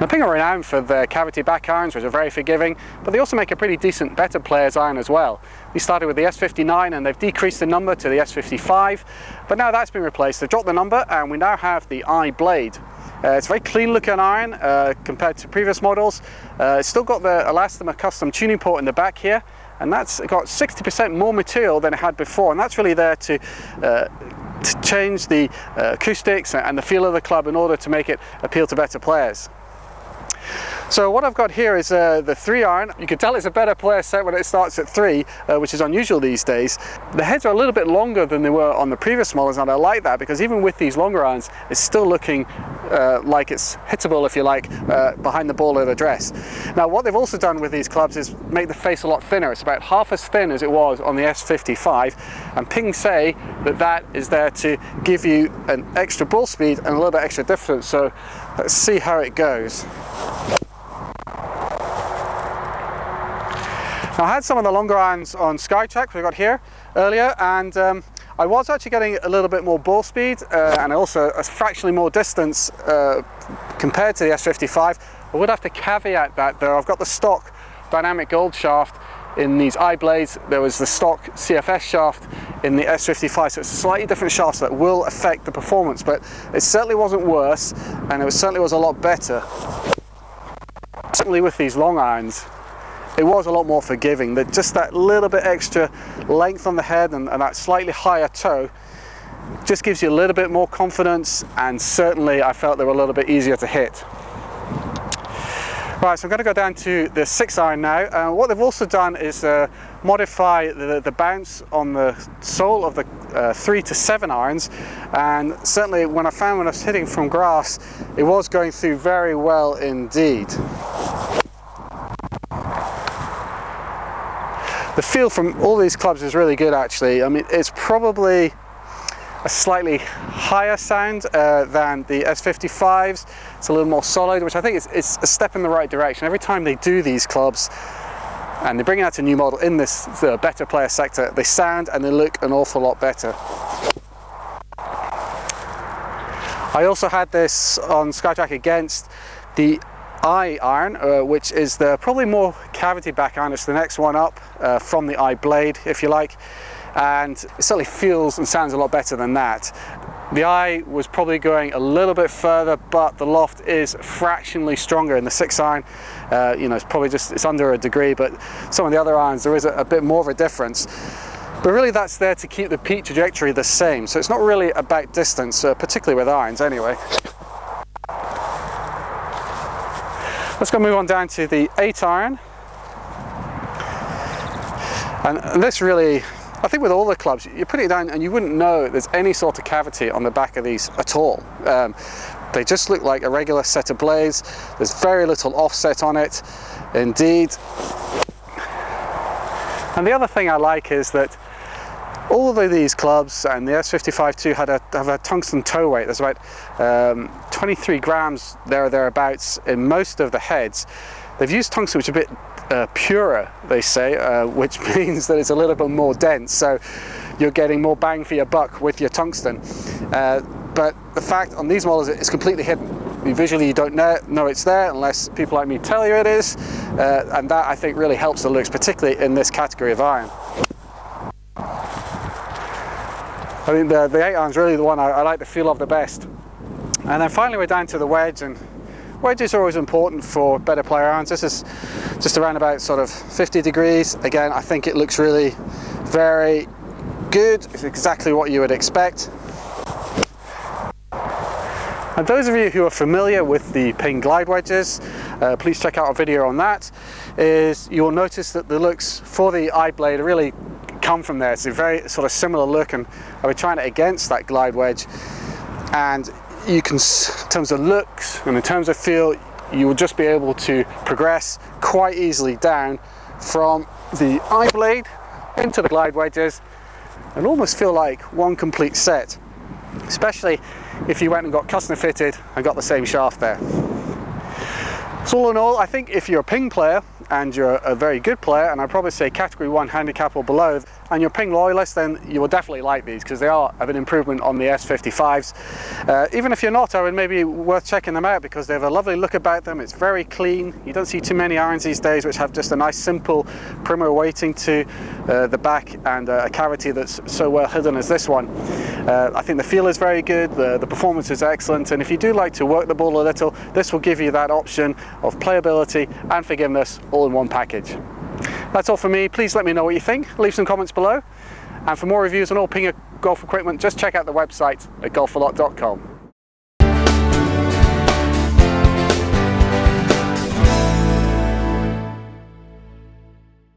Now Ping are renowned for their cavity back irons, which are very forgiving, but they also make a pretty decent better player's iron as well. We started with the S59 and they've decreased the number to the S55, but now that's been replaced. They've dropped the number and we now have the iBlade. Uh, it's a very clean looking iron uh, compared to previous models. Uh, it's still got the Elastomer custom tuning port in the back here, and that's got 60% more material than it had before, and that's really there to uh, to change the uh, acoustics and the feel of the club in order to make it appeal to better players. So what I've got here is uh, the three iron. You can tell it's a better player set when it starts at three, uh, which is unusual these days. The heads are a little bit longer than they were on the previous models, and I like that because even with these longer irons, it's still looking uh, like it's hittable, if you like, uh, behind the ball of the dress. Now what they've also done with these clubs is make the face a lot thinner. It's about half as thin as it was on the S55, and Ping say that that is there to give you an extra ball speed and a little bit extra difference. So let's see how it goes. Now, I had some of the longer irons on SkyTrak we got here earlier and um, I was actually getting a little bit more ball speed uh, and also a fractionally more distance uh, compared to the S55. I would have to caveat that though, I've got the stock dynamic gold shaft in these iBlades. There was the stock CFS shaft in the S55, so it's a slightly different shaft that will affect the performance, but it certainly wasn't worse and it certainly was a lot better. Certainly with these long irons, it was a lot more forgiving. That just that little bit extra length on the head and, and that slightly higher toe just gives you a little bit more confidence and certainly I felt they were a little bit easier to hit. Right, so I'm going to go down to the six iron now. Uh, what they've also done is uh, modify the, the, bounce on the sole of the uh, three to seven irons. And certainly when I found when I was hitting from grass, it was going through very well indeed. The feel from all these clubs is really good actually. I mean, it's probably a slightly higher sound uh, than the S55s. It's a little more solid, which I think is, is, a step in the right direction. Every time they do these clubs and they bring out a new model in this the better player sector, they sound and they look an awful lot better. I also had this on SkyTrak against the I iron, uh, which is the probably more cavity back iron. It's the next one up uh, from the iBlade, if you like, and it certainly feels and sounds a lot better than that. The I was probably going a little bit further, but the loft is fractionally stronger in the six iron. Uh, you know, it's probably just it's under a degree, but some of the other irons there is a, a bit more of a difference. But really that's there to keep the peak trajectory the same. So it's not really about distance, uh, particularly with irons anyway. Let's go move on down to the 8 iron. And this really, I think with all the clubs, you put it down and you wouldn't know there's any sort of cavity on the back of these at all. Um, they just look like a regular set of blades. There's very little offset on it, indeed. And the other thing I like is that all of these clubs and the S55-2 had a, have a tungsten toe weight. There's about um, 23 grams there or thereabouts in most of the heads. They've used tungsten which is a bit uh, purer, they say, uh, which means that it's a little bit more dense. So you're getting more bang for your buck with your tungsten. Uh, but the fact on these models it's completely hidden. Visually you don't know, know, it's there unless people like me tell you it is. Uh, and that I think really helps the looks, particularly in this category of iron. I think the, the 8 iron is really the one I, I, like the feel of the best. And then finally we're down to the wedge and wedges are always important for better player irons. This is just around about sort of 50 degrees. Again, I think it looks really very good. It's exactly what you would expect. And those of you who are familiar with the Ping glide wedges, uh, please check out our video on that, is you'll notice that the looks for the iBlade are really come from there. It's a very sort of similar look and I was trying it against that glide wedge and you can, in terms of looks and in terms of feel, you will just be able to progress quite easily down from the iBlade into the glide wedges and almost feel like one complete set, especially if you went and got custom fitted and got the same shaft there. So all in all, I think if you're a ping player and you're a very good player, and I'd probably say category one handicap or below, and you're Ping loyalist, then you will definitely like these because they are of an improvement on the S55s. Uh, even if you're not, I would maybe worth checking them out because they have a lovely look about them. It's very clean. You don't see too many irons these days which have just a nice simple primer weighting to uh, the back and uh, a cavity that's so well hidden as this one. Uh, I think the feel is very good, the, the performance is excellent, and if you do like to work the ball a little, this will give you that option of playability and forgiveness all in one package. That's all for me. Please let me know what you think. Leave some comments below. And for more reviews on all Pinger golf equipment, just check out the website at golfalot.com.